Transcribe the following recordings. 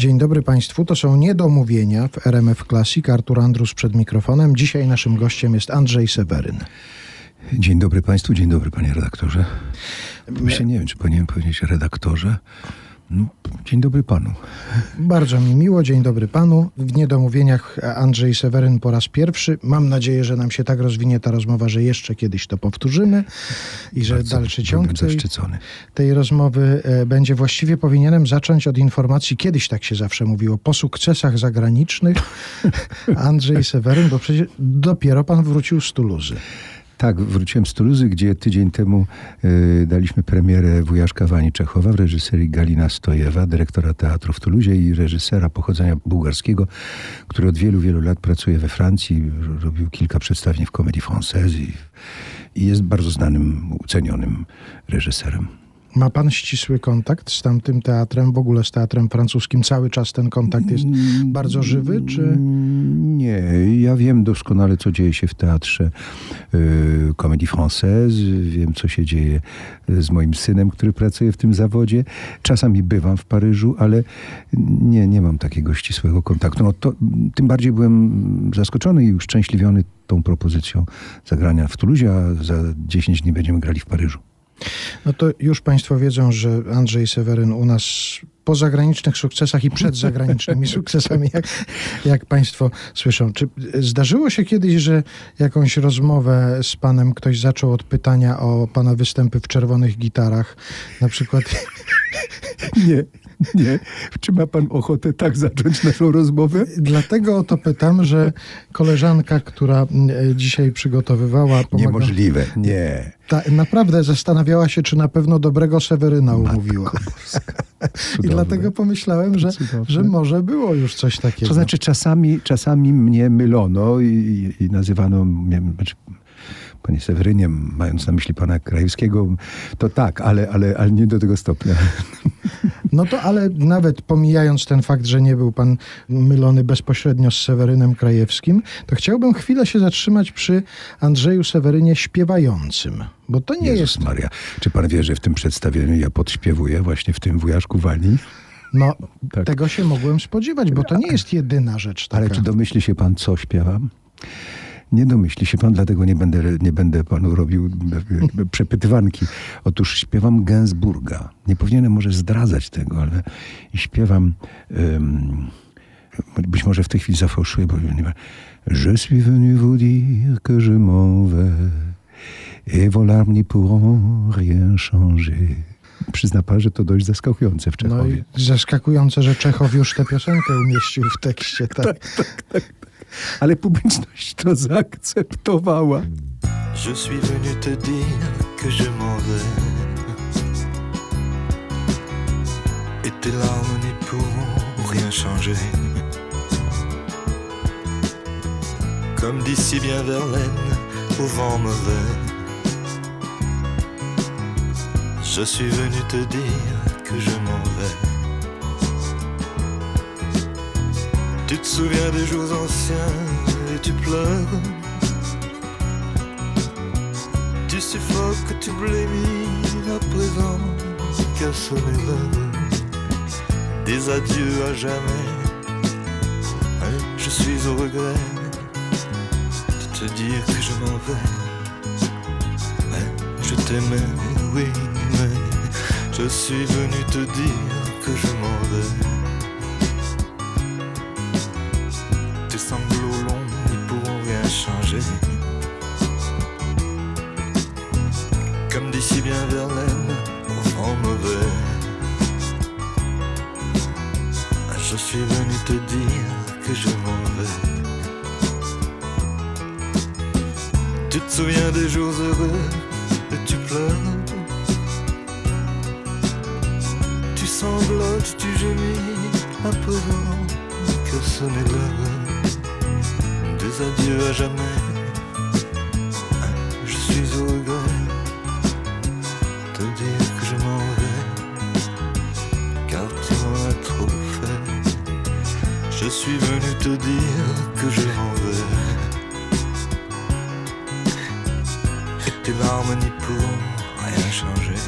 Dzień dobry Państwu. To są niedomówienia w RMF Classic. Artur Andrus przed mikrofonem. Dzisiaj naszym gościem jest Andrzej Seweryn. Dzień dobry Państwu, dzień dobry Panie redaktorze. Myślę, nie wiem, czy powinienem powiedzieć redaktorze. No, dzień dobry Panu. Bardzo mi miło. Dzień dobry Panu. W niedomówieniach Andrzej Seweryn po raz pierwszy. Mam nadzieję, że nam się tak rozwinie ta rozmowa, że jeszcze kiedyś to powtórzymy i że Bardzo dalszy ciąg tej, tej rozmowy e, będzie. Właściwie powinienem zacząć od informacji, kiedyś tak się zawsze mówiło, po sukcesach zagranicznych. Andrzej Seweryn, bo przecież dopiero Pan wrócił z Tuluzy. Tak, wróciłem z Tuluzy, gdzie tydzień temu y, daliśmy premierę Wujaszka Wani Czechowa w reżyserii Galina Stojewa, dyrektora teatru w Tuluzie i reżysera pochodzenia bułgarskiego, który od wielu, wielu lat pracuje we Francji, robił kilka przedstawień w Comédie Française i, i jest bardzo znanym, ucenionym reżyserem. Ma pan ścisły kontakt z tamtym teatrem, w ogóle z teatrem francuskim? Cały czas ten kontakt jest bardzo żywy, czy... Nie, ja wiem doskonale, co dzieje się w teatrze y, Comédie Française. Wiem, co się dzieje z moim synem, który pracuje w tym zawodzie. Czasami bywam w Paryżu, ale nie, nie mam takiego ścisłego kontaktu. No to, tym bardziej byłem zaskoczony i uszczęśliwiony tą propozycją zagrania w Toulouse, a za 10 dni będziemy grali w Paryżu. No to już państwo wiedzą, że Andrzej Seweryn u nas po zagranicznych sukcesach i przed zagranicznymi sukcesami, jak, jak państwo słyszą. Czy zdarzyło się kiedyś, że jakąś rozmowę z panem ktoś zaczął od pytania o pana występy w czerwonych gitarach? Na przykład... Nie, nie. Czy ma pan ochotę tak zacząć naszą rozmowę? Dlatego o to pytam, że koleżanka, która e, dzisiaj przygotowywała, pomaga, Niemożliwe, nie. ta, naprawdę zastanawiała się, czy na pewno dobrego Seweryna umówiła. I dlatego pomyślałem, że, Cudowne. że może było już coś takiego. To znaczy czasami, czasami mnie mylono i, i nazywano mnie, znaczy, panie Sewerynie, mając na myśli pana Krajewskiego, to tak, ale, ale, ale nie do tego stopnia. No to ale nawet pomijając ten fakt, że nie był pan mylony bezpośrednio z Sewerynem Krajewskim, to chciałbym chwilę się zatrzymać przy Andrzeju Sewerynie śpiewającym. Bo to nie Jezus jest... Maria, czy pan wie, że w tym przedstawieniu ja podśpiewuję właśnie w tym wujaszku Wani? No, Tak. tego się mogłem spodziewać, bo to nie jest jedyna rzecz taka. Ale czy domyśli się pan, co śpiewam? Nie domyśli się pan, dlatego nie będę, nie będę panu robił jakby przepytywanki. Otóż śpiewam Gainsbourga. Nie powinienem może zdradzać tego, ale śpiewam... em, być może w tej chwili zafałszuję, bo nie ma... Je suis venu vous dire que je m'en vais et vos larmes n'y pourront rien changer. Przyzna pan, że to dość zaskakujące w No Czechowie. i zaskakujące, że Czechow już tę piosenkę umieścił w tekście. Tak. Ale publiczność to zaakceptowała. Je suis venu te dire que je m'en vais. Et tes larmes n'y pourront rien changer. Comme dit si bien Verlaine au vent mauvais. Je suis venu te dire que je m'en vais. Tu te souviens des jours anciens et tu pleures. Tu suffoques, tu blémis à présent qu'à sonner des adieux à jamais. Hein, je suis au regret de te dire que je m'en vais. Hein, je t'aimais, oui, mais je suis venu te dire que je m'en vais. Comme dit si bien Verlaine, au vent mauvais. Je suis venu te dire que je m'en vais. Tu te souviens des jours heureux et tu pleures. Tu sanglotes, tu gémis à présent que sonner l'heure des adieux à jamais. Te dire que je m'en. Et tes larmes n'y pourront rien changer.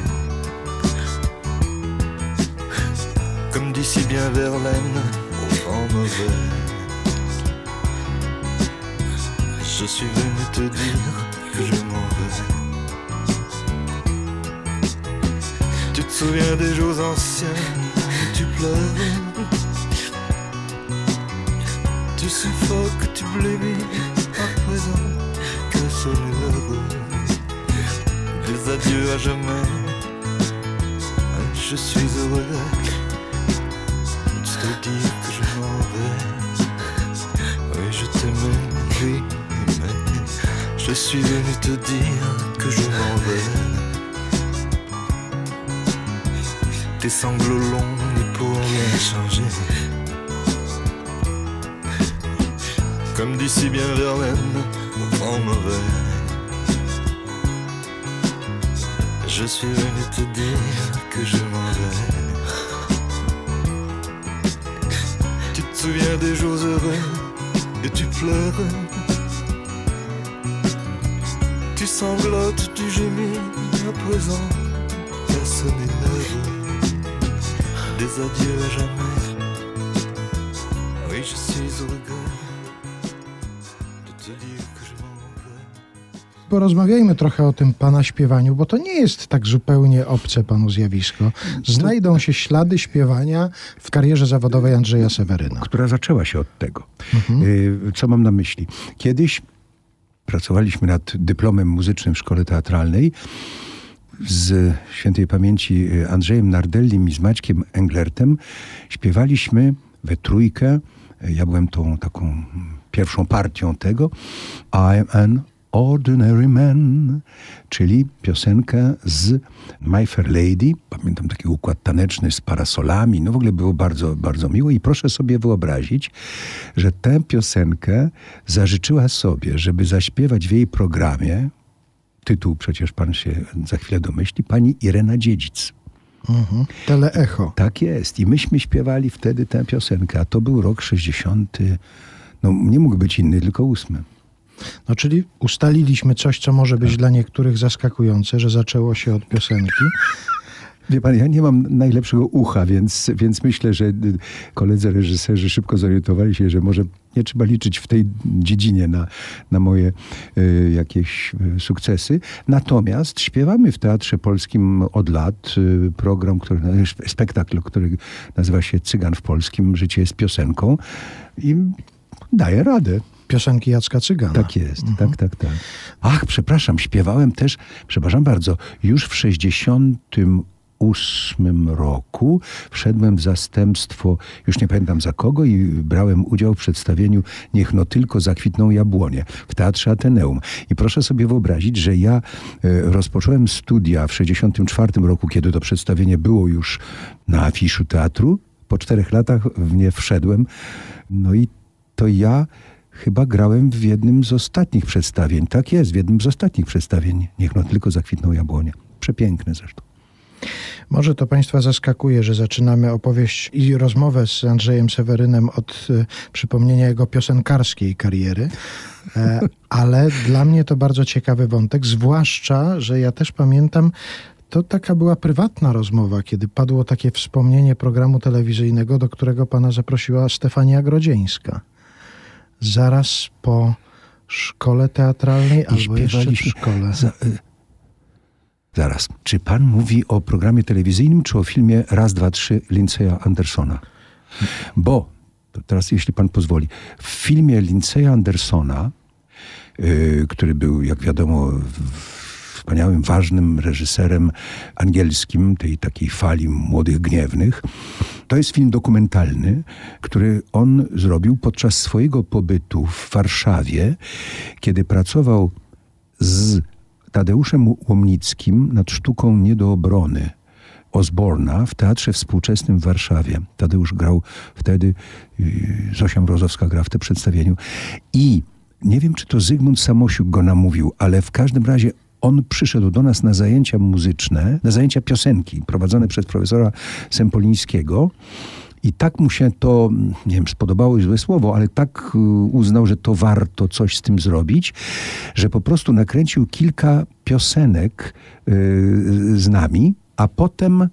Comme d'ici bien Verlaine au vent mauvais. Je suis venu te dire que je m'en vais. Tu te souviens des jours anciens où tu pleures? Suffoques, tu blêmis à présent que sonne l'heure Des adieux à jamais. Je suis heureux. De te dire que je m'en vais. Oui je t'aimais, oui mais Je suis venu te dire que je m'en vais. Tes sanglots longs ne pourront rien changer. Comme d'ici bien Verlaine, au vent mauvais. Je suis venu te dire que je m'en vais. Tu te souviens des jours heureux et tu pleures. Tu sanglotes, tu gémis à présent. Personne n'est des adieux à jamais. Oui, je suis au regret Porozmawiajmy trochę o tym pana śpiewaniu, bo to nie jest tak zupełnie obce panu zjawisko. Znajdą się ślady śpiewania w karierze zawodowej Andrzeja Seweryna. która zaczęła się od tego. Y, Co mam na myśli? Kiedyś pracowaliśmy nad dyplomem muzycznym w szkole teatralnej z świętej pamięci y, Andrzejem Nardellim i z Maćkiem Englertem. Śpiewaliśmy we trójkę. Ja byłem tą taką pierwszą partią tego. I am ordinary man, czyli piosenkę z My Fair Lady. Pamiętam taki układ taneczny z parasolami. No w ogóle było bardzo, bardzo miło i proszę sobie wyobrazić, że tę piosenkę zażyczyła sobie, żeby zaśpiewać w jej programie, tytuł przecież pan się za chwilę domyśli, pani Irena Dziedzic. Mhm. Teleecho. Tak jest. I myśmy śpiewali wtedy tę piosenkę, a to był rok 60. No nie mógł być inny, tylko ósmy. No, czyli ustaliliśmy coś, co może być dla niektórych zaskakujące, że zaczęło się od piosenki. Wie pan, ja nie mam najlepszego ucha, więc, więc myślę, że y, koledzy reżyserzy szybko zorientowali się, że może nie trzeba liczyć w tej dziedzinie na, na moje y, jakieś y, sukcesy. Natomiast śpiewamy w Teatrze Polskim od lat y, program, który, spektakl, który nazywa się Cygan w Polskim, Życie jest piosenką i daje radę. Piosenki Jacka Cygana. Tak jest, tak, tak, tak. Ach, przepraszam, śpiewałem też, przepraszam bardzo, już w 68 roku wszedłem w zastępstwo, już nie pamiętam za kogo i brałem udział w przedstawieniu Niech no tylko zakwitną jabłonie w Teatrze Ateneum. I proszę sobie wyobrazić, że ja e, rozpocząłem studia w 64 roku, kiedy to przedstawienie było już na afiszu teatru. Po czterech latach w nie wszedłem. No i to ja chyba grałem w jednym z ostatnich przedstawień. Tak jest, w jednym z ostatnich przedstawień. Niech no tylko zakwitną jabłonie. Przepiękne zresztą. Może to Państwa zaskakuje, że zaczynamy opowieść i rozmowę z Andrzejem Sewerynem od e, przypomnienia jego piosenkarskiej kariery, e, ale dla mnie to bardzo ciekawy wątek, zwłaszcza, że ja też pamiętam, to taka była prywatna rozmowa, kiedy padło takie wspomnienie programu telewizyjnego, do którego Pana zaprosiła Stefania Grodzieńska. Zaraz po szkole teatralnej albo jeszcze w szkole. Za, y, zaraz, czy pan mówi o programie telewizyjnym, czy o filmie Raz, dwa, trzy Linceya Andersona? Bo, teraz jeśli pan pozwoli, w filmie Linceya Andersona, y, który był, jak wiadomo, w- wspaniałym, ważnym reżyserem angielskim tej takiej fali młodych gniewnych. To jest film dokumentalny, który on zrobił podczas swojego pobytu w Warszawie, kiedy pracował z Tadeuszem Łomnickim nad sztuką Nie do obrony Osborna w Teatrze Współczesnym w Warszawie. Tadeusz grał wtedy, yy, Zosia Mrozowska gra w tym przedstawieniu. I nie wiem, czy to Zygmunt Samosiuk go namówił, ale w każdym razie on przyszedł do nas na zajęcia muzyczne, na zajęcia piosenki prowadzone przez profesora Sempolińskiego. I tak mu się to, nie wiem, spodobało złe słowo, ale tak y, uznał, że to warto coś z tym zrobić, że po prostu nakręcił kilka piosenek y, z nami, a potem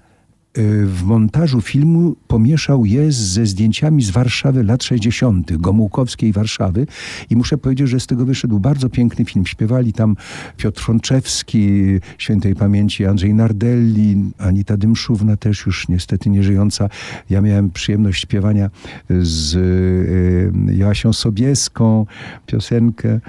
w montażu filmu pomieszał je ze zdjęciami z Warszawy lat 60., Gomułkowskiej Warszawy i muszę powiedzieć, że z tego wyszedł bardzo piękny film. Śpiewali tam Piotr Frączewski, świętej pamięci Andrzej Nardelli, Anita Dymszówna też już niestety nieżyjąca. Ja miałem przyjemność śpiewania z y, Joasią Sobieską piosenkę.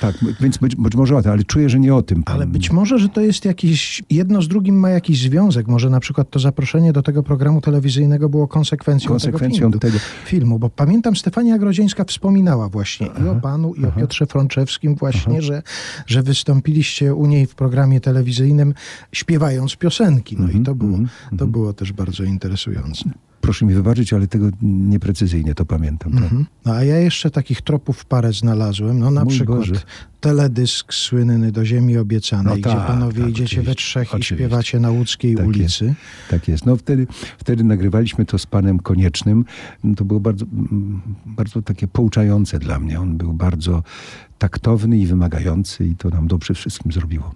Tak, więc być, być może o tym, ale czuję, że nie o tym. pan- Ale być może, że to jest jakiś, jedno z drugim ma jakiś związek. Może na przykład to zaproszenie do tego programu telewizyjnego było konsekwencją, konsekwencją tego, filmu, tego. filmu. Bo pamiętam, Stefania Grodzieńska wspominała właśnie i o panu, i o Piotrze Frączewskim właśnie, że, że wystąpiliście u niej w programie telewizyjnym śpiewając piosenki. No Mhm, i to było, to było też bardzo interesujące. Proszę mi wybaczyć, ale tego nieprecyzyjnie to pamiętam. tak. Mhm. No, a ja jeszcze takich tropów parę znalazłem. No na Mój przykład Boże. teledysk słynny do ziemi obiecanej, No gdzie tak, panowie tak, idziecie we oczywiście, trzech i oczywiście. śpiewacie na łódzkiej Tak ulicy. Tak jest. No wtedy, wtedy nagrywaliśmy to z panem Koniecznym. To było bardzo, bardzo takie pouczające dla mnie. On był bardzo taktowny i wymagający i to nam dobrze wszystkim zrobiło.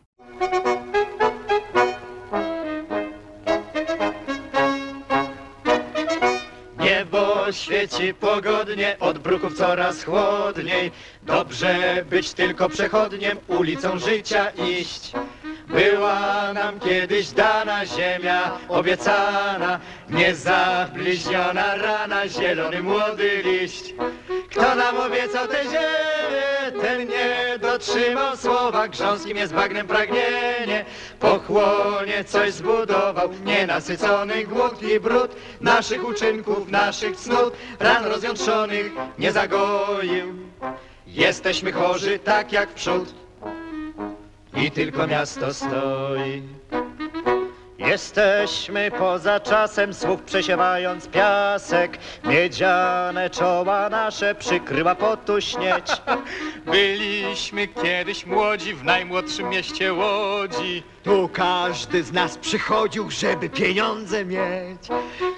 Świeci pogodnie, od bruków coraz chłodniej. Dobrze być tylko przechodniem, ulicą życia iść. Była nam kiedyś dana ziemia obiecana, niezabliźniona rana, zielony młody liść. Kto nam obiecał tę ziemię, ten nie dotrzymał słowa, grząskim jest bagnem pragnienie. Pochłonie coś zbudował, nienasycony głód i brud naszych uczynków, naszych cnót, ran rozjątrzonych nie zagoił. Jesteśmy chorzy tak jak w przód i tylko miasto stoi. Jesteśmy poza czasem słów przesiewając piasek. Miedziane czoła nasze przykryła potu śnieć Byliśmy kiedyś młodzi w najmłodszym mieście Łodzi. Tu każdy z nas przychodził, żeby pieniądze mieć.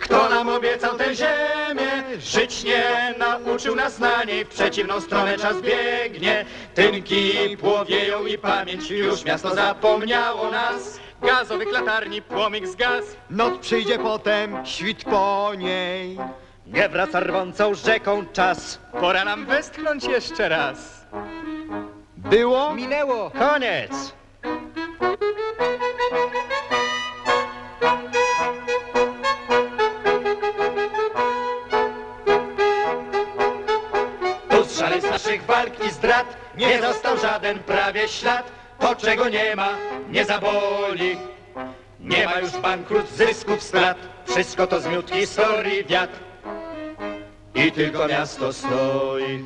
Kto nam obiecał tę ziemię, żyć nie nauczył nas na niej. W przeciwną stronę czas biegnie, tynki płowieją i pamięć Już miasto zapomniało nas Gazowych latarni płomyk zgasł. Noc przyjdzie potem, świt po niej Nie wraca rwącą rzeką czas Pora nam westchnąć jeszcze raz. Było? Minęło. Koniec. Tu z naszych walk i zdrad nie został żaden prawie ślad. To czego nie ma, nie zaboli. Nie ma już bankrut, zysków, strat. Wszystko to zmiótł historii wiatr. I tylko miasto stoi.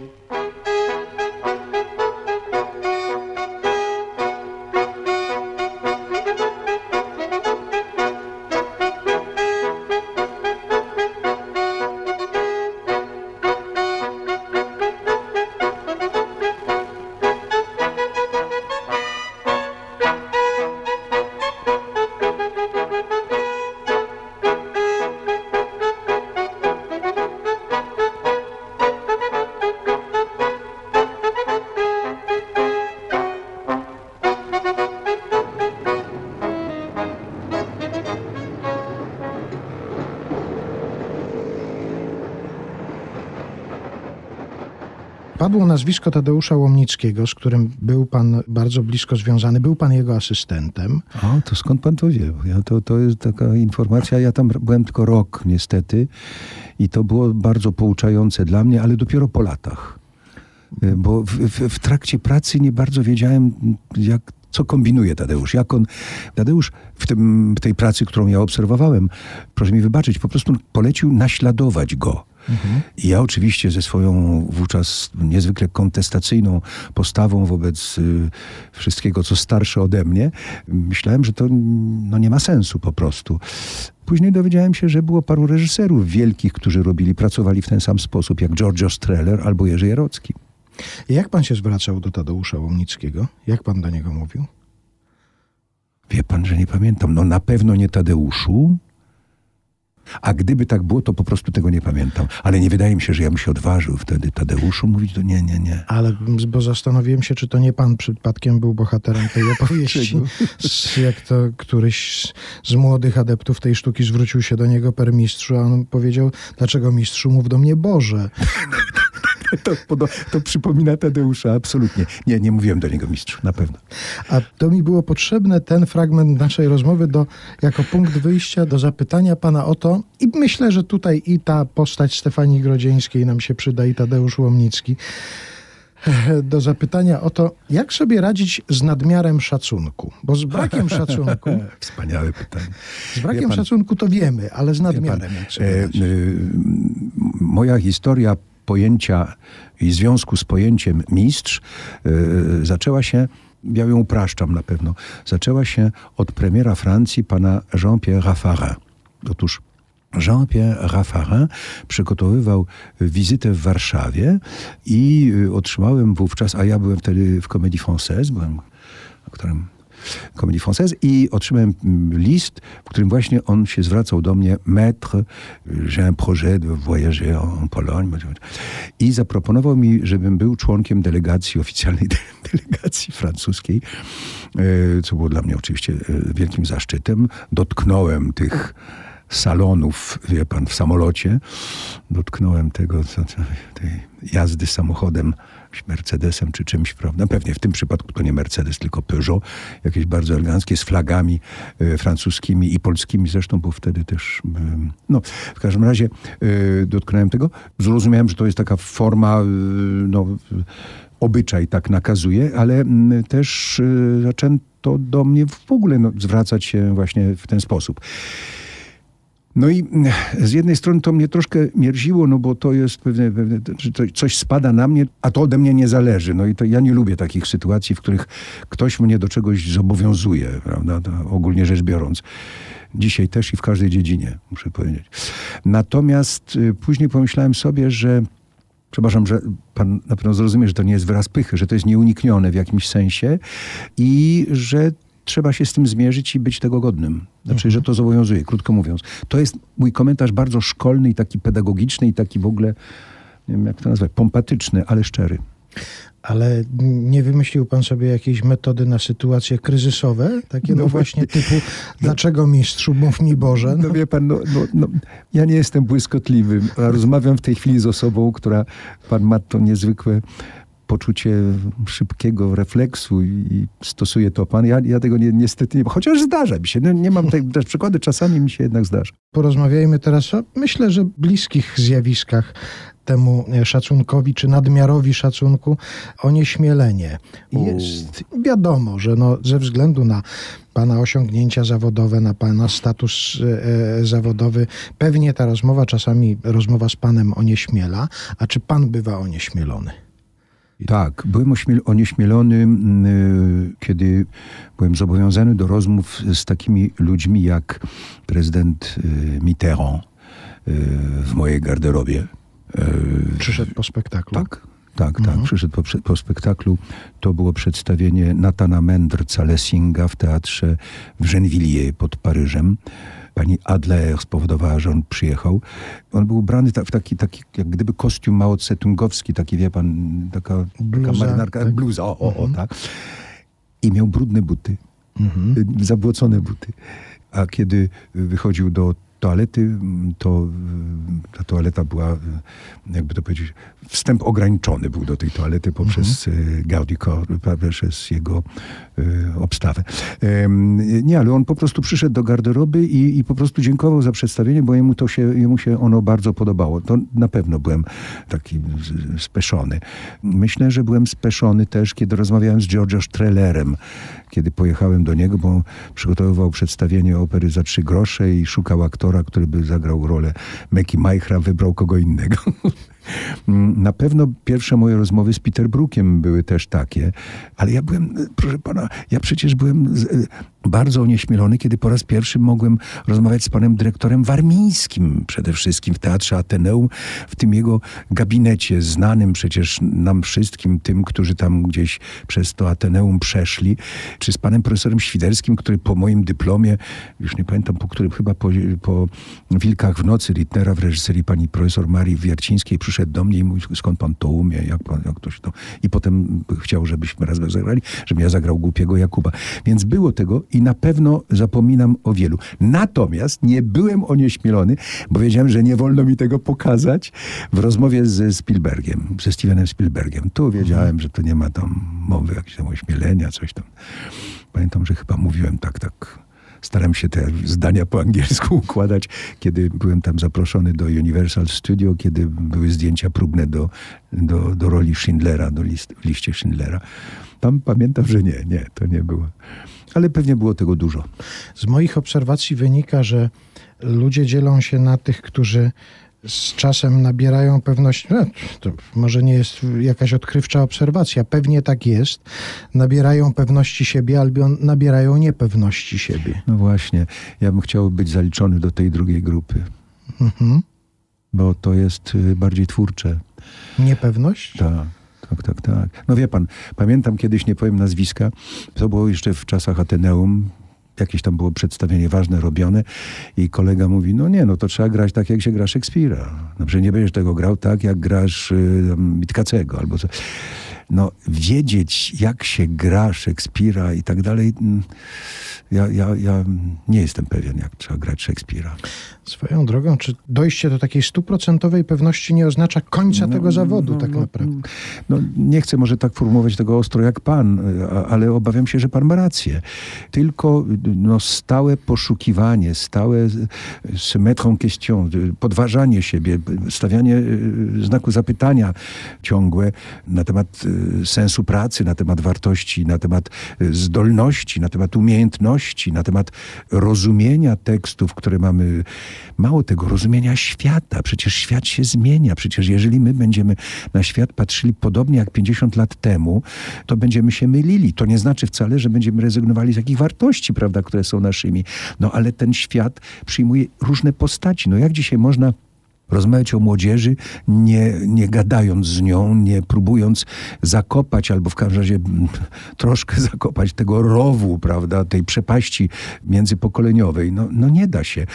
Padło nazwisko Tadeusza Łomnickiego, z którym był pan bardzo blisko związany. Był pan jego asystentem. O, to skąd pan to wie? Ja to, to jest taka informacja. Ja tam byłem tylko rok niestety i to było bardzo pouczające dla mnie, ale dopiero po latach. Y, Bo w, w, w trakcie pracy nie bardzo wiedziałem, jak, co kombinuje Tadeusz. Jak on, Tadeusz w, tym, w tej pracy, którą ja obserwowałem, proszę mi wybaczyć, po prostu polecił naśladować go. I ja oczywiście ze swoją wówczas niezwykle kontestacyjną postawą wobec y, wszystkiego, co starsze ode mnie, myślałem, że to no, nie ma sensu po prostu. Później dowiedziałem się, że było paru reżyserów wielkich, którzy robili, pracowali w ten sam sposób, jak Giorgio Streller albo Jerzy Jarocki. Jak pan się zwracał do Tadeusza Łomnickiego? Jak pan do niego mówił? Wie pan, że nie pamiętam. No na pewno nie Tadeuszu. A gdyby tak było, to po prostu tego nie pamiętam. Ale nie wydaje mi się, że ja bym się odważył wtedy Tadeuszu mówić, to nie, nie, nie. Ale bo zastanowiłem się, czy to nie pan przypadkiem był bohaterem tej opowieści. Z, jak to któryś z, z młodych adeptów tej sztuki zwrócił się do niego per mistrzu, a on powiedział, dlaczego mistrzu mów do mnie Boże. To, to, przypomina Tadeusza, absolutnie. Nie, nie mówiłem do niego mistrzu, na pewno. A to mi było potrzebne, ten fragment naszej rozmowy, do, jako punkt wyjścia do zapytania pana o to, i myślę, że tutaj i ta postać Stefanii Grodzieńskiej nam się przyda, i Tadeusz Łomnicki, do zapytania o to, jak sobie radzić z nadmiarem szacunku. Bo z brakiem szacunku. Wspaniałe pytanie. Z brakiem pan, szacunku to wiemy, ale z nadmiarem. Pan, e, e, moja historia pojęcia i związku z pojęciem mistrz yy, zaczęła się ja ją upraszczam na pewno, zaczęła się od premiera Francji, pana Jean-Pierre Raffarin. Otóż Jean-Pierre Raffarin przygotowywał wizytę w Warszawie i y, otrzymałem wówczas, a ja byłem wtedy w Comédie Française, byłem aktorem Comédie Française i otrzymałem mm, list, w którym właśnie on się zwracał do mnie, maître, j'ai un projet de voyager en Pologne. I zaproponował mi, żebym był członkiem delegacji, oficjalnej delegacji francuskiej, e, co było dla mnie oczywiście e, wielkim zaszczytem. Dotknąłem tych salonów, wie pan, w samolocie. Dotknąłem tego, tej jazdy samochodem Mercedesem czy czymś, prawda? Pewnie w tym przypadku to nie Mercedes, tylko Peugeot, jakieś bardzo eleganckie, z flagami y, francuskimi i polskimi zresztą, bo wtedy też, y, no, w każdym razie y, dotknąłem tego. Zrozumiałem, że to jest taka forma, no, obyczaj tak nakazuje, ale też zaczęto do mnie w ogóle no, zwracać się właśnie w ten sposób. No i mm, z jednej strony to mnie troszkę mierziło, no bo to jest pewne, pewne coś spada na mnie, a to ode mnie nie zależy. No i to ja nie lubię takich sytuacji, w których ktoś mnie do czegoś zobowiązuje, prawda, to ogólnie rzecz biorąc. Dzisiaj też i w każdej dziedzinie, muszę powiedzieć. Natomiast y, później pomyślałem sobie, że Przepraszam, że pan na pewno zrozumie, że to nie jest wyraz pychy, że to jest nieuniknione w jakimś sensie i że trzeba się z tym zmierzyć i być tego godnym. Znaczy, mhm. że to zobowiązuje, krótko mówiąc. To jest mój komentarz bardzo szkolny i taki pedagogiczny i taki w ogóle, nie wiem jak to nazwać, pompatyczny, ale szczery. Ale nie wymyślił pan sobie jakiejś metody na sytuacje kryzysowe? Takie no, no właśnie typu, dlaczego mistrzu, mów mi Boże? No, no wie pan, no, no, no, ja nie jestem błyskotliwy, a rozmawiam w tej chwili z osobą, która, pan ma to niezwykłe poczucie szybkiego refleksu i stosuje to pan. Ja, ja tego nie, niestety nie, chociaż zdarza mi się. No, nie mam tej przykłady, czasami mi się jednak zdarza. Porozmawiajmy teraz o, myślę, że bliskich zjawiskach temu szacunkowi, czy nadmiarowi szacunku, onieśmielenie. Jest wiadomo, że no, ze względu na pana osiągnięcia zawodowe, na pana status e, e zawodowy, pewnie ta rozmowa, czasami rozmowa z panem onieśmiela. A czy pan bywa onieśmielony? Tak, byłem onieśmielony, y, kiedy byłem zobowiązany do rozmów z takimi ludźmi jak prezydent y, Mitterrand y, w mojej garderobie. Przyszedł po spektaklu? Tak, tak, tak. Mhm. Przyszedł po, po, spektaklu. To było przedstawienie Natana Mendrca Lessinga w teatrze w Gennevilliers pod Paryżem pani Adler spowodowała, że on przyjechał. On był ubrany w taki, taki jak gdyby kostium mało taki wie pan, taka, bluza, taka marynarka, tak? bluza, o, o, o, mhm. tak. I miał brudne buty, mhm. zabłocone buty. A kiedy wychodził do toalety, to ta toaleta była, jakby to powiedzieć, wstęp ograniczony był do tej toalety poprzez mhm. Gaudi przez jego e, obstawę. Nie, ale on po prostu przyszedł do garderoby i, i po prostu dziękował za przedstawienie, bo jemu, to się, jemu się ono bardzo podobało. To na pewno byłem taki speszony. Myślę, że byłem speszony też, kiedy rozmawiałem z George'em Strellerem, kiedy pojechałem do niego, bo przygotowywał przedstawienie opery za trzy grosze i szukał aktora, który by zagrał rolę Meki Majchra, wybrał kogo innego. Na pewno pierwsze moje rozmowy z Peter Brookiem były też takie, ale ja byłem, proszę pana, ja przecież byłem bardzo onieśmielony, kiedy po raz pierwszy mogłem rozmawiać z panem dyrektorem Warmińskim, przede wszystkim w Teatrze Ateneum, w tym jego gabinecie, znanym przecież nam wszystkim, tym, którzy tam gdzieś przez to Ateneum przeszli, czy z panem profesorem Świderskim, który po moim dyplomie, już nie pamiętam po którym, chyba po, po Wilkach w nocy Rittnera w reżyserii pani profesor Marii Wiercińskiej przyszedł do mnie i mówił, skąd pan to umie, jak pan, jak to się to... I potem chciał, żebyśmy razem zagrali, żebym ja zagrał głupiego Jakuba. Więc było tego i na pewno zapominam o wielu. Natomiast nie byłem onieśmielony, bo wiedziałem, że nie wolno mi tego pokazać w rozmowie ze Spielbergiem, ze Stevenem Spielbergiem. Tu wiedziałem, że to nie ma tam mowy jakiegoś tam ośmielenia, coś tam. Pamiętam, że chyba mówiłem tak, tak. Staram się te zdania po angielsku układać, kiedy byłem tam zaproszony do Universal Studio, kiedy były zdjęcia próbne do, do, do roli Schindlera, do list, liście Schindlera. Tam pamiętam, że nie, nie, to nie było. Ale pewnie było tego dużo. Z moich obserwacji wynika, że ludzie dzielą się na tych, którzy z czasem nabierają pewności. No, to może nie jest jakaś odkrywcza obserwacja, pewnie tak jest. Nabierają pewności siebie albo nabierają niepewności siebie. No właśnie, ja bym chciał być zaliczony do tej drugiej grupy, Mhm. bo to jest y, bardziej twórcze. Niepewność? Tak, tak, tak, tak. No wie pan, pamiętam kiedyś, nie powiem nazwiska, to było jeszcze w czasach Ateneum, jakieś tam było przedstawienie ważne robione i kolega mówi, no nie, no to trzeba grać tak, jak się gra Szekspira. No przecież nie będziesz tego grał tak, jak grasz y, tam Witkacego albo co. No wiedzieć, jak się gra Szekspira i tak dalej, mm, ja, ja, ja nie jestem pewien, jak trzeba grać Szekspira. Swoją drogą, czy dojście do takiej stuprocentowej pewności nie oznacza końca No, tego zawodu, no, tak no, naprawdę? No, nie chcę może tak formułować tego ostro jak pan, ale obawiam się, że pan ma rację. Tylko no, stałe poszukiwanie, stałe se mettre en question, podważanie siebie, stawianie y, znaku zapytania ciągłe na temat y, sensu pracy, na temat wartości, na temat y, zdolności, na temat umiejętności, na temat rozumienia tekstów, które mamy. Mało tego, rozumienia świata. Przecież świat się zmienia. Przecież jeżeli my będziemy na świat patrzyli podobnie jak 50 lat temu, to będziemy się mylili. To nie znaczy wcale, że będziemy rezygnowali z jakich wartości, prawda, które są naszymi. No ale ten świat przyjmuje różne postaci. No jak dzisiaj można rozmawiać o młodzieży, nie, nie gadając z nią, nie próbując zakopać, albo w każdym razie mm, troszkę zakopać tego rowu, prawda, tej przepaści międzypokoleniowej. No, no nie da się.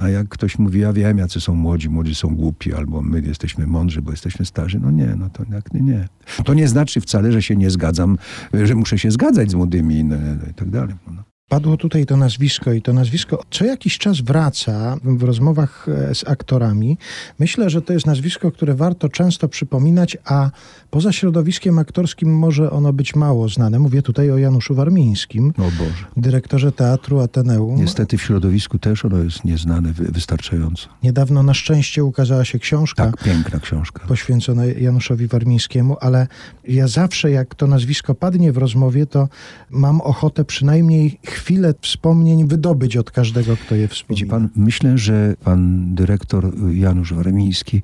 A jak ktoś mówi, ja wiem, jacy są młodzi, młodzi są głupi, albo my jesteśmy mądrzy, bo jesteśmy starzy, no nie, no to nie, nie. To nie znaczy wcale, że się nie zgadzam, że muszę się zgadzać z młodymi no, no, i tak dalej. No. Padło tutaj to nazwisko i to nazwisko co jakiś czas wraca w rozmowach e, z aktorami. Myślę, że to jest nazwisko, które warto często przypominać, a poza środowiskiem aktorskim może ono być mało znane. Mówię tutaj o Januszu Warmińskim, O Boże. dyrektorze Teatru Ateneum. Niestety w środowisku też ono jest nieznane wy- wystarczająco. Niedawno na szczęście ukazała się książka Tak, piękna książka. poświęcona Januszowi Warmińskiemu, ale ja zawsze jak to nazwisko padnie w rozmowie, to mam ochotę przynajmniej chwilę wspomnień wydobyć od każdego, kto je wspomina. Widzi pan, myślę, że pan dyrektor Janusz Warmiński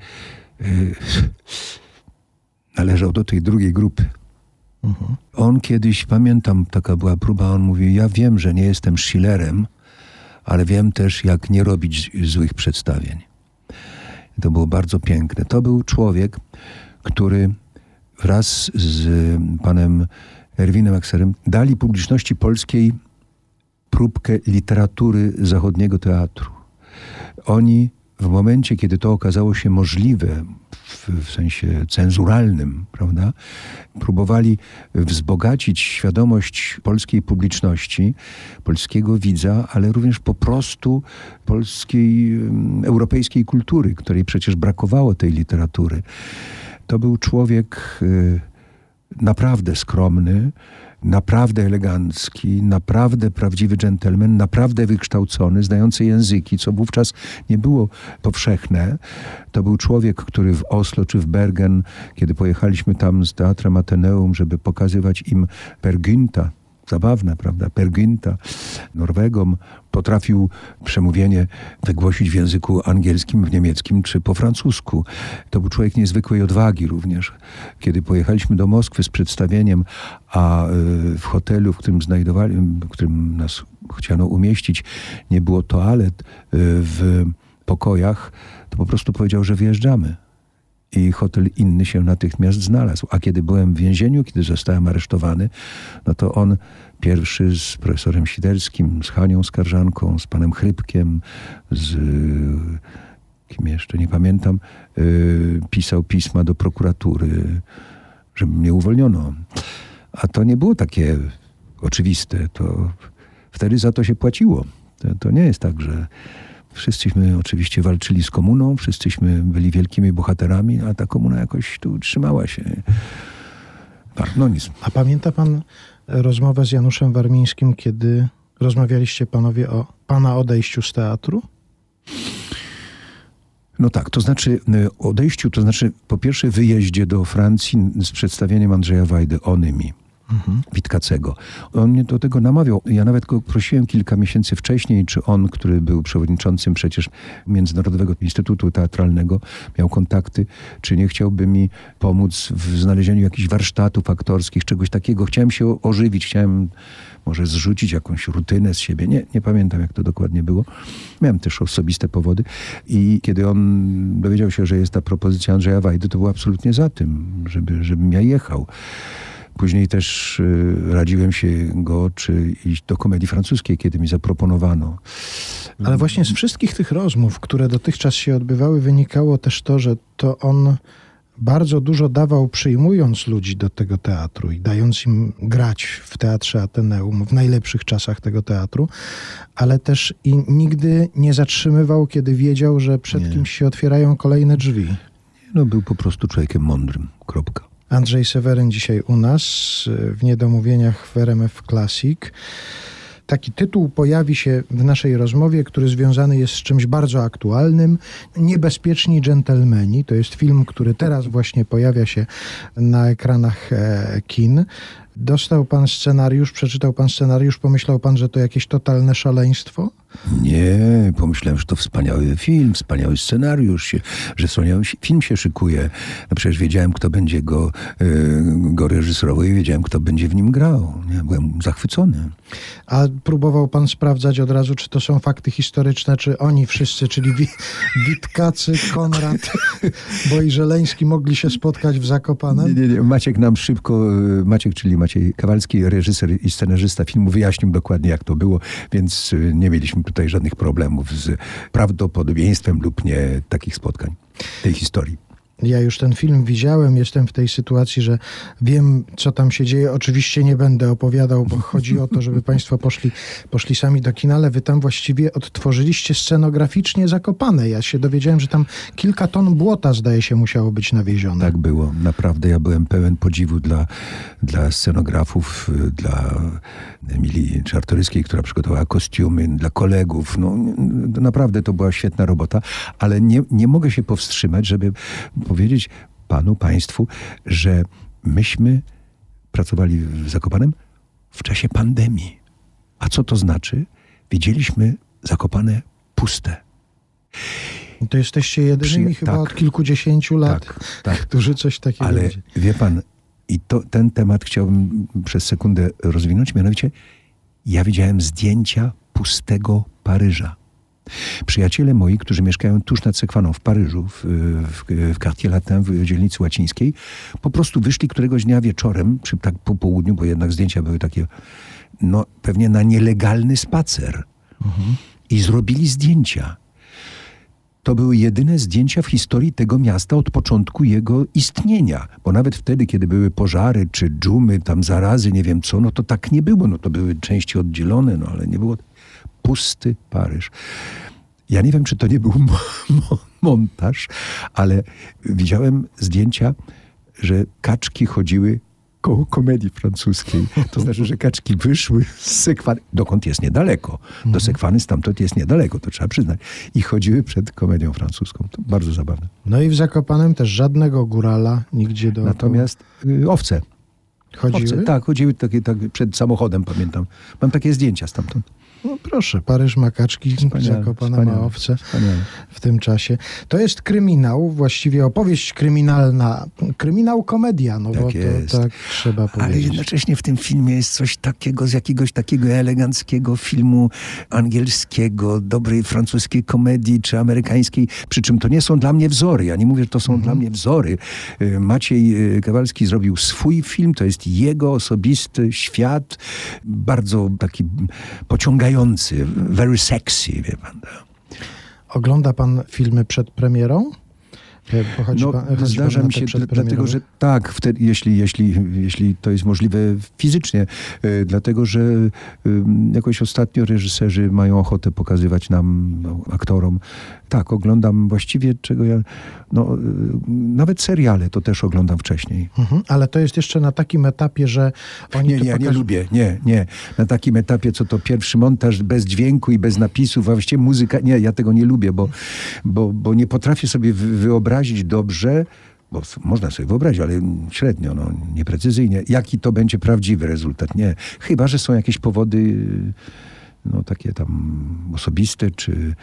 y, należał do tej drugiej grupy. Mhm. On kiedyś, pamiętam, taka była próba, on mówi, ja wiem, że nie jestem Schillerem, ale wiem też, jak nie robić złych przedstawień. To było bardzo piękne. To był człowiek, który wraz z panem Erwinem Akserem dali publiczności polskiej próbkę literatury zachodniego teatru. Oni w momencie, kiedy to okazało się możliwe, w, w sensie cenzuralnym, prawda, próbowali wzbogacić świadomość polskiej publiczności, polskiego widza, ale również po prostu polskiej, em, europejskiej kultury, której przecież brakowało tej literatury. To był człowiek y, naprawdę skromny, naprawdę elegancki, naprawdę prawdziwy dżentelmen, naprawdę wykształcony, znający języki, co wówczas nie było powszechne. To był człowiek, który w Oslo czy w Bergen, kiedy pojechaliśmy tam z Teatrem Ateneum, żeby pokazywać im Per Günther, zabawne, prawda? Perginta, Norwegom, potrafił przemówienie wygłosić w języku angielskim, w niemieckim czy po francusku. To był człowiek niezwykłej odwagi również. Kiedy pojechaliśmy do Moskwy z przedstawieniem, a y, w hotelu, w którym znajdowali, w którym nas chciano umieścić, nie było toalet y, w pokojach, to po prostu powiedział, że wyjeżdżamy i hotel inny się natychmiast znalazł. A kiedy byłem w więzieniu, kiedy zostałem aresztowany, no to on pierwszy z profesorem Siderskim, z Hanią Skarżanką, z panem Chrypkiem, z kim jeszcze nie pamiętam, yy, pisał pisma do prokuratury, żeby mnie uwolniono. A to nie było takie oczywiste. To wtedy za to się płaciło. To, to nie jest tak, że Wszyscyśmy oczywiście walczyli z komuną, wszyscyśmy byli wielkimi bohaterami, a ta komuna jakoś tu trzymała się. Barnonizm. A pamięta pan rozmowę z Januszem Warmińskim, kiedy rozmawialiście panowie o pana odejściu z teatru? No tak, to znaczy y, odejściu, to znaczy po pierwsze wyjeździe do Francji z przedstawieniem Andrzeja Wajdy, Onymi mhm. Witkacego. On mnie do tego namawiał. Ja nawet go prosiłem kilka miesięcy wcześniej, czy on, który był przewodniczącym przecież Międzynarodowego Instytutu Teatralnego, miał kontakty, czy nie chciałby mi pomóc w znalezieniu jakichś warsztatów aktorskich, czegoś takiego. Chciałem się ożywić, chciałem może zrzucić jakąś rutynę z siebie. Nie, nie pamiętam, jak to dokładnie było. Miałem też osobiste powody i kiedy on dowiedział się, że jest ta propozycja Andrzeja Wajdy, to był absolutnie za tym, żeby, żebym ja jechał. Później też y, radziłem się go, czy iść do komedii francuskiej, kiedy mi zaproponowano. Ale właśnie z wszystkich tych rozmów, które dotychczas się odbywały, wynikało też to, że to on bardzo dużo dawał, przyjmując ludzi do tego teatru i dając im grać w teatrze Ateneum w najlepszych czasach tego teatru, ale też i nigdy nie zatrzymywał, kiedy wiedział, że przed nie. kimś się otwierają kolejne drzwi. No, był po prostu człowiekiem mądrym. Kropka. Andrzej Seweryn dzisiaj u nas w Niedomówieniach w RMF Classic. Taki tytuł pojawi się w naszej rozmowie, który związany jest z czymś bardzo aktualnym. Niebezpieczni dżentelmeni. To jest film, który teraz właśnie pojawia się na ekranach e, kin. Dostał pan scenariusz, przeczytał pan scenariusz, pomyślał pan, że to jakieś totalne szaleństwo? Nie, pomyślałem, że to wspaniały film, wspaniały scenariusz, że wspaniały film się szykuje. No przecież wiedziałem, kto będzie go, yy, go reżyserował i wiedziałem, kto będzie w nim grał. Ja byłem zachwycony. A próbował pan sprawdzać od razu, czy to są fakty historyczne, czy oni wszyscy, czyli Witkacy, Konrad, bo i Żeleński mogli się spotkać w Zakopanem? Nie, nie, nie. Maciek nam szybko, y, Maciek, czyli Maciej Kawalski, reżyser i scenarzysta filmu, wyjaśnił dokładnie, jak to było, więc y, nie mieliśmy mieliśmy tutaj żadnych problemów z prawdopodobieństwem lub nie takich spotkań, tej historii. Ja już ten film widziałem, jestem w tej sytuacji, że wiem, co tam się dzieje. Oczywiście nie będę opowiadał, bo chodzi o to, żeby Państwo poszli, poszli sami do kina, ale Wy tam właściwie odtworzyliście scenograficznie Zakopane. Ja się dowiedziałem, że tam kilka ton błota, zdaje się, musiało być nawiezione. Tak było. Naprawdę ja byłem pełen podziwu dla, dla scenografów, dla Emilii Czartoryskiej, która przygotowała kostiumy, dla kolegów. No, naprawdę to była świetna robota, ale nie, nie mogę się powstrzymać, żeby powiedzieć panu, państwu, że myśmy pracowali w Zakopanem w czasie pandemii. A co to znaczy? Widzieliśmy Zakopane puste. To jesteście jedynymi Przyja- chyba tak, od kilkudziesięciu lat, tak, tak. którzy coś takiego Ale wie pan, i to, ten temat chciałbym przez sekundę rozwinąć, mianowicie ja widziałem zdjęcia pustego Paryża. Przyjaciele moi, którzy mieszkają tuż nad Sekwaną w Paryżu, w, w, w Quartier Latin, w dzielnicy łacińskiej, po prostu wyszli któregoś dnia wieczorem, czy tak po południu, bo jednak zdjęcia były takie, no pewnie na nielegalny spacer. Mhm. I zrobili zdjęcia. To były jedyne zdjęcia w historii tego miasta od początku jego istnienia. Bo nawet wtedy, kiedy były pożary, czy dżumy, tam zarazy, nie wiem co, no to tak nie było. No to były części oddzielone, no ale nie było pusty Paryż. Ja nie wiem, czy to nie był montaż, ale widziałem zdjęcia, że kaczki chodziły koło komedii francuskiej. To znaczy, że kaczki wyszły z Sekwany, dokąd jest niedaleko. Do mhm. Sekwany stamtąd jest niedaleko, to trzeba przyznać. I chodziły przed komedią francuską. To bardzo zabawne. No i w Zakopanem też żadnego górala nigdzie do. Natomiast y, owce. Chodziły? Owce, tak, chodziły takie, tak, przed samochodem, pamiętam. Mam takie zdjęcia stamtąd. No proszę, Paryż Makaczki, Wspaniale, Zakopane wspaniale, ma owce wspaniale. w tym czasie. To jest kryminał, właściwie opowieść kryminalna, kryminał komedia, no Tak bo jest. to tak trzeba Ale powiedzieć. jednocześnie w tym filmie jest coś takiego z jakiegoś takiego eleganckiego filmu angielskiego, dobrej francuskiej komedii czy amerykańskiej. Przy czym to nie są dla mnie wzory. Ja nie mówię, że to są dla mnie wzory. Y, Maciej y, Kawalski zrobił swój film, to jest jego osobisty świat, bardzo taki pociągający, very sexy, wie pan. Ogląda pan filmy przed premierą? E, Pochodzi No, pan, zdarza mi się, dlatego że tak, wtedy, jeśli, jeśli, jeśli to jest możliwe fizycznie, y, dlatego że y, jakoś ostatnio reżyserzy mają ochotę pokazywać nam, no, aktorom. Tak, oglądam właściwie czego ja, no, y, nawet seriale to też oglądam wcześniej. Mhm, ale to jest jeszcze na takim etapie, że oni Nie, nie, ja nie pokaż- lubię, nie, nie. Na takim etapie, co to pierwszy montaż bez dźwięku i bez napisów, a właściwie muzyka, nie, ja tego nie lubię, bo, bo, bo nie potrafię sobie wy- wyobrazić dobrze, bo można sobie wyobrazić, ale średnio, no, nieprecyzyjnie, jaki to będzie prawdziwy rezultat. Nie, chyba, że są jakieś powody no, takie tam osobiste, czy,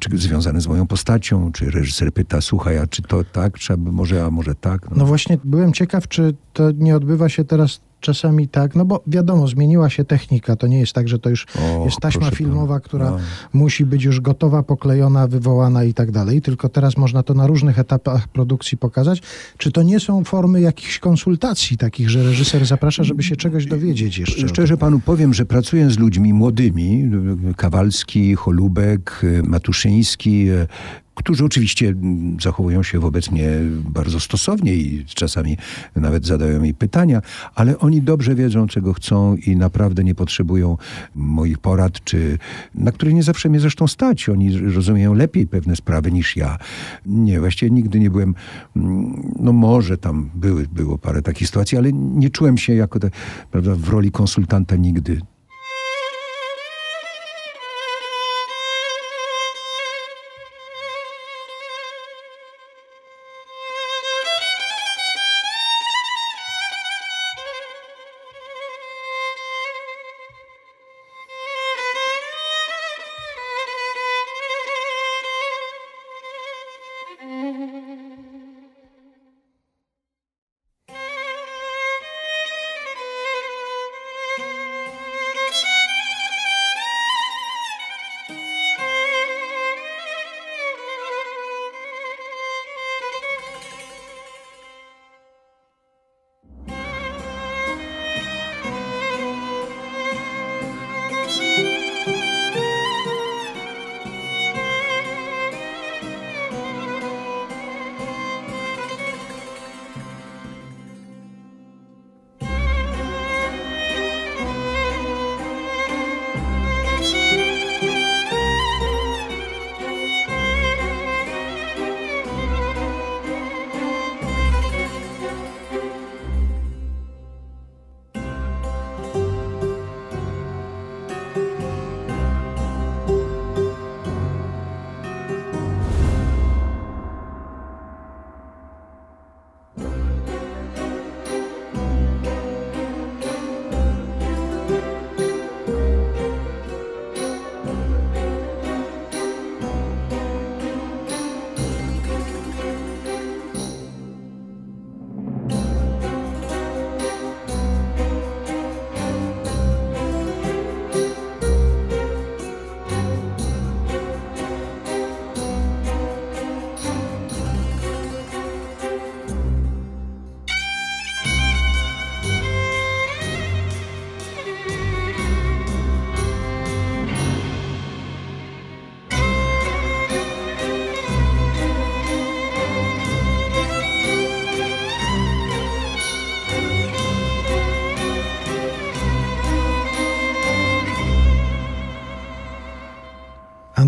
czy związane z moją postacią, czy reżyser pyta, słuchaj, a czy to tak, czy aby może, a może tak. No właśnie, byłem ciekaw, czy to nie odbywa się teraz czasami tak, no bo wiadomo, zmieniła się technika, to nie jest tak, że to już Och, jest taśma filmowa, która No. musi być już gotowa, poklejona, wywołana i tak dalej, tylko teraz można to na różnych etapach produkcji pokazać. Czy to nie są formy jakichś konsultacji takich, że reżyser zaprasza, żeby się czegoś dowiedzieć jeszcze? o Szczerze panu powiem, że pracuję z ludźmi młodymi, Kawalski, Cholubek, Matuszyński, którzy oczywiście zachowują się wobec mnie bardzo stosownie i czasami nawet zadają mi pytania, ale oni dobrze wiedzą, czego chcą i naprawdę nie potrzebują moich porad, czy na które nie zawsze mnie zresztą stać. Oni rozumieją lepiej pewne sprawy niż ja. Nie, właściwie nigdy nie byłem, mm, no może tam były, było parę takich sytuacji, ale nie czułem się jako te, prawda, w roli konsultanta nigdy.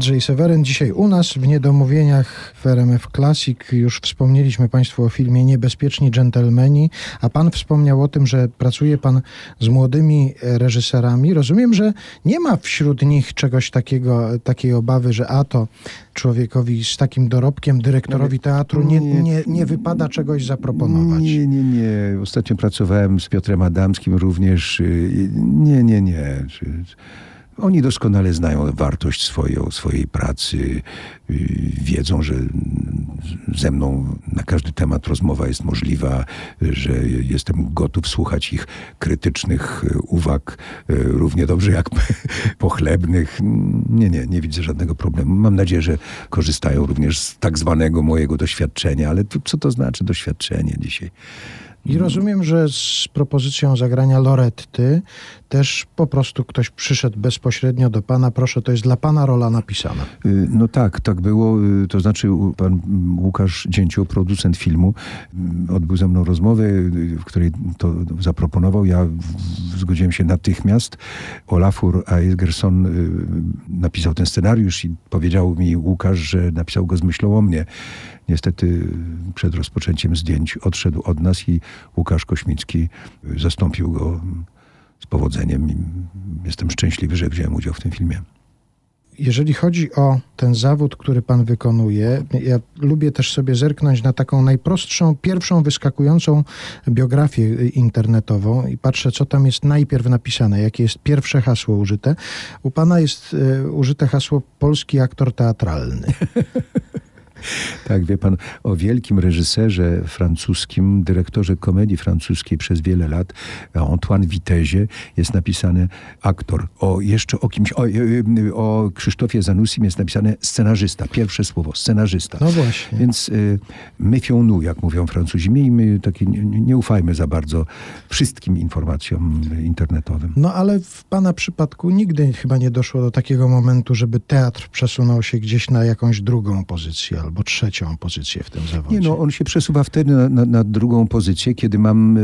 Andrzej Seweryn dzisiaj u nas w Niedomówieniach w RMF Classic. Już wspomnieliśmy Państwu o filmie Niebezpieczni Dżentelmeni, a Pan wspomniał o tym, że pracuje Pan z młodymi reżyserami. Rozumiem, że nie ma wśród nich czegoś takiego, takiej obawy, że a to człowiekowi z takim dorobkiem, dyrektorowi teatru nie, nie, nie wypada czegoś zaproponować. Nie, nie, nie. Ostatnio pracowałem z Piotrem Adamskim również. y, Nie, nie, nie. Oni doskonale znają wartość swoją, swojej pracy, y, wiedzą, że ze mną na każdy temat rozmowa jest możliwa, że jestem gotów słuchać ich krytycznych y, uwag y, równie dobrze jak pochlebnych. Nie, nie, nie widzę żadnego problemu. Mam nadzieję, że korzystają również z tak zwanego mojego doświadczenia, ale to, co to znaczy doświadczenie dzisiaj? I rozumiem, że z propozycją zagrania Loretty też po prostu ktoś przyszedł bezpośrednio do pana. Proszę, to jest dla pana rola napisana. Y, No tak, tak było. Y, To znaczy pan Łukasz Dzięcioł, producent filmu, mm, odbył ze mną rozmowę, y, w której to zaproponował. Ja zgodziłem się natychmiast. Olafur y, napisał ten scenariusz i powiedział mi Łukasz, że napisał go z myślą o mnie. Niestety y, przed rozpoczęciem zdjęć odszedł od nas i Łukasz Kośmicki y, zastąpił go z powodzeniem. I Jestem szczęśliwy, że wziąłem udział w tym filmie. Jeżeli chodzi o ten zawód, który pan wykonuje, ja lubię też sobie zerknąć na taką najprostszą, pierwszą wyskakującą biografię internetową i patrzę, co tam jest najpierw napisane, jakie jest pierwsze hasło użyte. U pana jest y, użyte hasło polski aktor teatralny. Tak, wie pan, o wielkim reżyserze francuskim, dyrektorze komedii francuskiej przez wiele lat, Antoine Witezie, jest napisany aktor. O jeszcze o kimś, o, y, o Krzysztofie Zanusim jest napisane scenarzysta. Pierwsze słowo, scenarzysta. No właśnie. Więc y, méfions nous, jak mówią Francuzi. Miejmy takie, nie, nie ufajmy za bardzo wszystkim informacjom internetowym. No ale w pana przypadku nigdy chyba nie doszło do takiego momentu, żeby teatr przesunął się gdzieś na jakąś drugą pozycję albo trzecią pozycję w tym zawodzie. Nie, no on się przesuwa wtedy na, na, na drugą pozycję, kiedy mam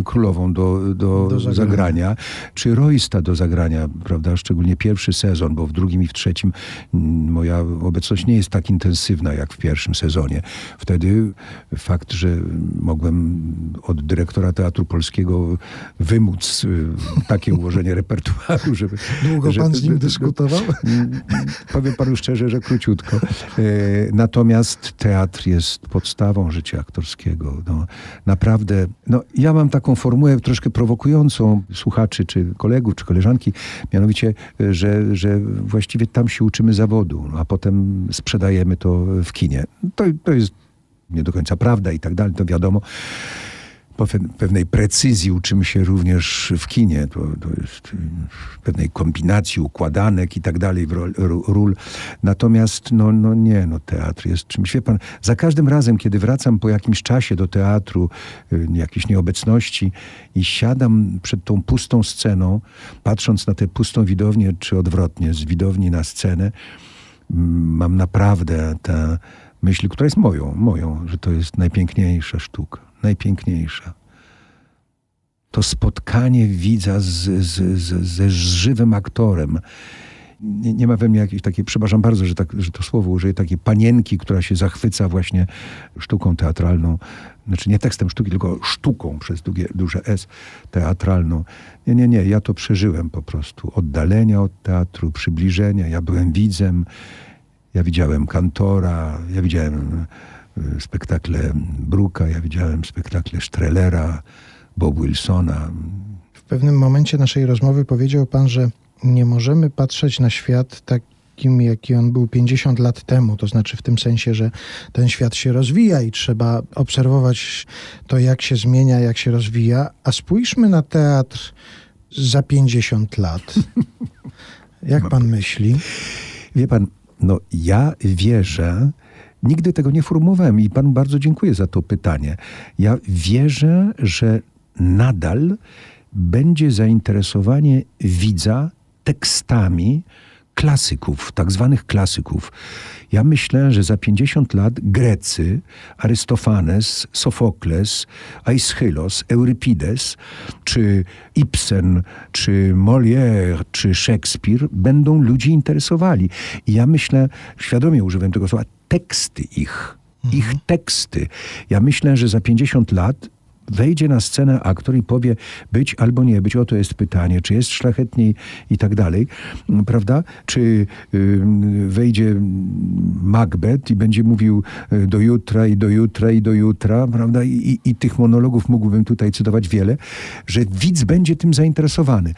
y, królową do, do, Do zagrania. zagrania. czy Roysta do zagrania, prawda? Szczególnie pierwszy sezon, bo w drugim i w trzecim mm, moja obecność nie jest tak intensywna jak w pierwszym sezonie. Wtedy fakt, że mogłem od dyrektora Teatru Polskiego wymóc y, takie ułożenie repertuaru, żeby... Długo że- pan z nim dyskutował? Mm, Powiem panu szczerze, że króciutko. E, Natomiast teatr jest podstawą życia aktorskiego. No, naprawdę, no, ja mam taką formułę troszkę prowokującą słuchaczy, czy kolegów, czy koleżanki, mianowicie, e, że, że właściwie tam się uczymy zawodu, no, a potem sprzedajemy to w kinie. To, to jest nie do końca prawda i tak dalej, to wiadomo pewnej precyzji uczymy się również w kinie. To, to jest y, pewnej kombinacji układanek i tak dalej ról. Natomiast no, no nie, no teatr jest czymś. Wie pan, za każdym razem, kiedy wracam po jakimś czasie do teatru, y, jakiejś nieobecności i siadam przed tą pustą sceną, patrząc na tę pustą widownię, czy odwrotnie, z widowni na scenę, mm, mam naprawdę tę myśl, która jest moją, moją, że to jest najpiękniejsza sztuka, najpiękniejsza. To spotkanie widza z, z, z, ze żywym aktorem. Nie, nie ma we mnie jakiejś takiej, przepraszam bardzo, że, tak, że to słowo użyję, takiej panienki, która się zachwyca właśnie sztuką teatralną. Znaczy nie tekstem sztuki, tylko sztuką przez długie, duże S teatralną. Nie, nie, nie, ja to przeżyłem po prostu. Oddalenia od teatru, przybliżenia. Ja byłem widzem, ja widziałem Kantora, ja widziałem spektakle Bruka, ja widziałem spektakle Strelera, Bob Wilsona. W pewnym momencie naszej rozmowy powiedział pan, że nie możemy patrzeć na świat takim, jaki on był 50 lat temu. To znaczy w tym sensie, że ten świat się rozwija i trzeba obserwować to, jak się zmienia, jak się rozwija. A spójrzmy na teatr za 50 lat. Jak pan myśli? Wie pan, no ja wierzę, nigdy tego nie formułowałem i panu bardzo dziękuję za to pytanie. Ja wierzę, że nadal będzie zainteresowanie widza tekstami, klasyków, tak zwanych klasyków. Ja myślę, że za 50 lat Grecy, Arystofanes, Sofokles, Aeschylos, Eurypides, czy Ibsen, czy Molière, czy Szekspir będą ludzi interesowali. I ja myślę, świadomie używam tego słowa, teksty ich, ich teksty. Ja myślę, że za 50 lat wejdzie na scenę aktor i powie być albo nie być, oto jest pytanie, czy jest szlachetniej i tak dalej, prawda? Czy y, wejdzie Macbeth i będzie mówił y, do jutra i do jutra i do jutra, prawda? I, i, I tych monologów mógłbym tutaj cytować wiele, że widz będzie tym zainteresowany.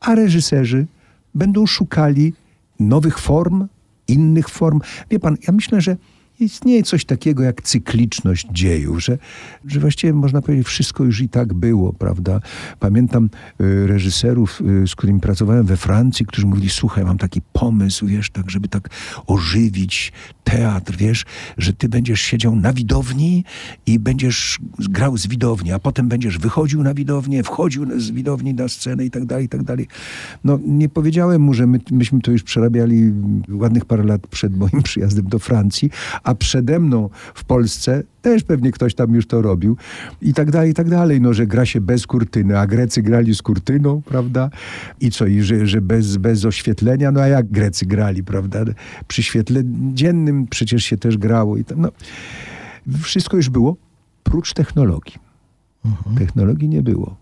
A reżyserzy będą szukali nowych form, innych form. Wie pan, ja myślę, że istnieje coś takiego jak cykliczność dziejów, że, że właściwie można powiedzieć, wszystko już i tak było, prawda? Pamiętam y, reżyserów, y, z którymi pracowałem we Francji, którzy mówili, słuchaj, mam taki pomysł, wiesz, tak, żeby tak ożywić teatr, wiesz, że ty będziesz siedział na widowni i będziesz grał z widowni, a potem będziesz wychodził na widownię, wchodził z widowni na scenę i tak dalej, i tak dalej. No, nie powiedziałem mu, że my, myśmy to już przerabiali ładnych parę lat przed moim przyjazdem do Francji, a przede mną w Polsce też pewnie ktoś tam już to robił i tak dalej, i tak dalej. No, że gra się bez kurtyny, a Grecy grali z kurtyną, prawda? I co, i że, że bez, bez oświetlenia, no a jak Grecy grali, prawda? Przy świetle dziennym przecież się też grało i tam, no. Wszystko już było, prócz technologii. Technologii nie było.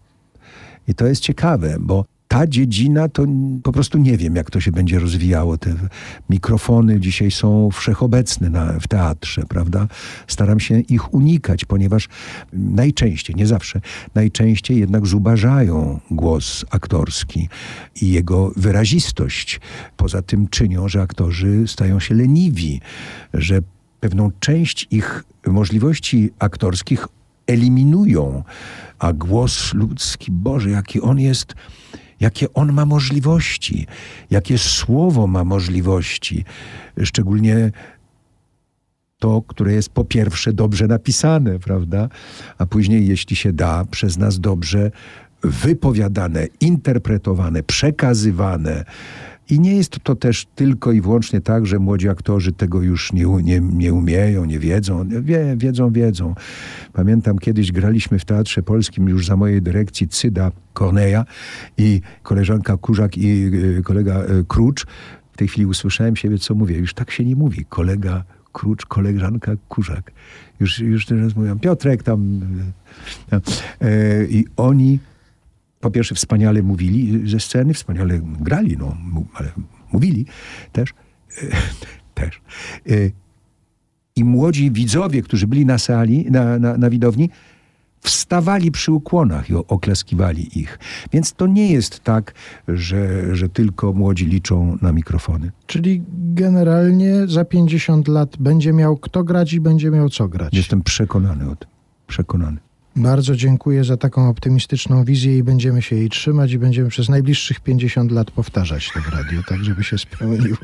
I to jest ciekawe, bo ta dziedzina to po prostu nie wiem, jak to się będzie rozwijało. Te mikrofony dzisiaj są wszechobecne na, w teatrze, prawda? Staram się ich unikać, ponieważ najczęściej, nie zawsze, najczęściej jednak zubażają głos aktorski i jego wyrazistość. Poza tym czynią, że aktorzy stają się leniwi, że pewną część ich możliwości aktorskich eliminują, a głos ludzki, Boże, jaki on jest jakie on ma możliwości, jakie słowo ma możliwości, szczególnie to, które jest po pierwsze dobrze napisane, prawda? A później, jeśli się da, przez nas dobrze wypowiadane, interpretowane, przekazywane. I nie jest to też tylko i wyłącznie tak, że młodzi aktorzy tego już nie, nie, nie umieją, nie wiedzą. Wie, wiedzą, wiedzą. Pamiętam kiedyś graliśmy w Teatrze Polskim już za mojej dyrekcji Cyda Korneja i koleżanka Kurzak i y, kolega y, Krucz. W tej chwili usłyszałem siebie, co mówię. Już tak się nie mówi. Kolega Krucz, koleżanka Kurzak. Już, już teraz mówią, Piotrek tam. Y, I oni po pierwsze wspaniale mówili ze sceny, wspaniale grali, no, ale mówili też. też. I młodzi widzowie, którzy byli na sali, na, na, na widowni, wstawali przy ukłonach i oklaskiwali ich. Więc to nie jest tak, że, że tylko młodzi liczą na mikrofony. Czyli generalnie za 50 lat będzie miał kto grać i będzie miał co grać. Jestem przekonany o tym. Przekonany. Bardzo dziękuję za taką optymistyczną wizję i będziemy się jej trzymać i będziemy przez najbliższych 50 lat powtarzać to w radiu, tak żeby się spełniło.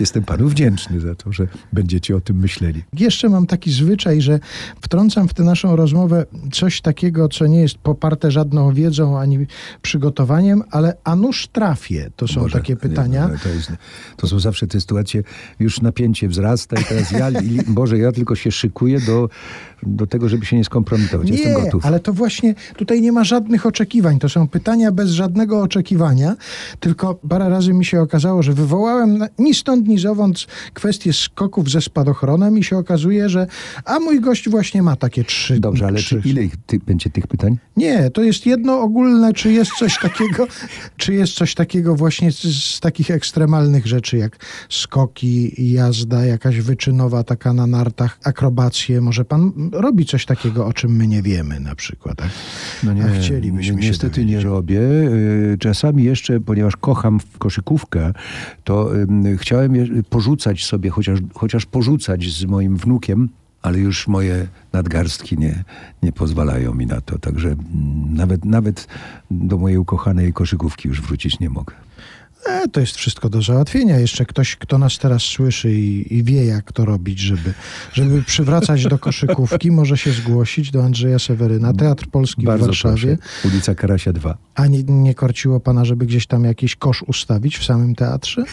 Jestem panu wdzięczny za to, że będziecie o tym myśleli. Jeszcze mam taki zwyczaj, że wtrącam w tę naszą rozmowę coś takiego, co nie jest poparte żadną wiedzą ani przygotowaniem, ale a nuż trafię? To są Boże, takie pytania. Nie, to, jest, to są zawsze te sytuacje, już napięcie wzrasta i teraz ja, Boże, ja tylko się szykuję do, do tego, żeby się nie skompromitować. Jestem Nie, gotów. ale to właśnie tutaj nie ma żadnych oczekiwań. To są pytania bez żadnego oczekiwania, tylko parę razy mi się okazało, że wywołałem ni stąd, ni zowąd kwestię skoków ze spadochronem i się okazuje, że a mój gość właśnie ma takie trzy. Dobrze, ale trzy. czy ile ich, ty, będzie tych pytań? Nie, to jest jedno ogólne, czy jest coś takiego, czy jest coś takiego właśnie z, z takich ekstremalnych rzeczy, jak skoki, jazda, jakaś wyczynowa taka na nartach, akrobacje. Może pan robi coś takiego, o czym my nie wiemy na przykład. Tak? No nie, A chcielibyśmy ni- niestety nie robię. Y, Czasami jeszcze, ponieważ kocham koszykówkę, to chciałem porzucać sobie, chociaż, chociaż porzucać z moim wnukiem, ale już moje nadgarstki nie, nie pozwalają mi na to. Także mm, nawet, nawet do mojej ukochanej koszykówki już wrócić nie mogę. E, to jest wszystko do załatwienia. Jeszcze ktoś, kto nas teraz słyszy i, i wie, jak to robić, żeby, żeby przywracać do koszykówki, może się zgłosić do Andrzeja Seweryna, Teatr Polski w Bardzo Warszawie. proszę. Ulica Karasia 2. A nie, nie korciło pana, żeby gdzieś tam jakiś kosz ustawić w samym teatrze?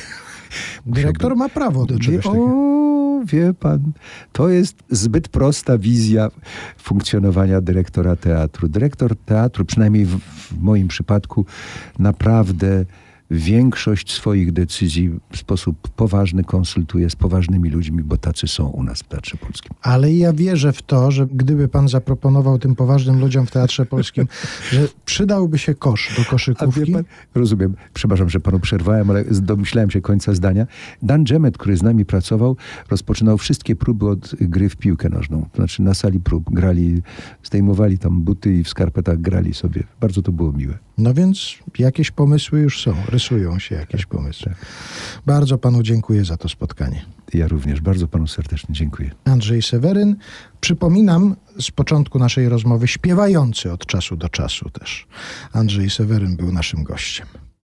Dyrektor ma prawo do czegoś takiego. o, wie pan, to jest zbyt prosta wizja funkcjonowania dyrektora teatru. Dyrektor teatru, przynajmniej w, w moim przypadku, naprawdę większość swoich decyzji w sposób poważny konsultuje z poważnymi ludźmi, bo tacy są u nas w Teatrze Polskim. Ale ja wierzę w to, że gdyby pan zaproponował tym poważnym ludziom w Teatrze Polskim, że przydałby się kosz do koszykówki. pan, rozumiem, przepraszam, że panu przerwałem, ale domyślałem się końca zdania. Dan Dżemet, który z nami pracował, rozpoczynał wszystkie próby od gry w piłkę nożną. To znaczy na sali prób grali, zdejmowali tam buty i w skarpetach grali sobie. Bardzo to było miłe. No więc jakieś pomysły już są, rysują się jakieś pomysły. Bardzo panu dziękuję za to spotkanie. Ja również bardzo panu serdecznie dziękuję. Andrzej Seweryn, przypominam z początku naszej rozmowy, śpiewający od czasu do czasu też. Andrzej Seweryn był naszym gościem.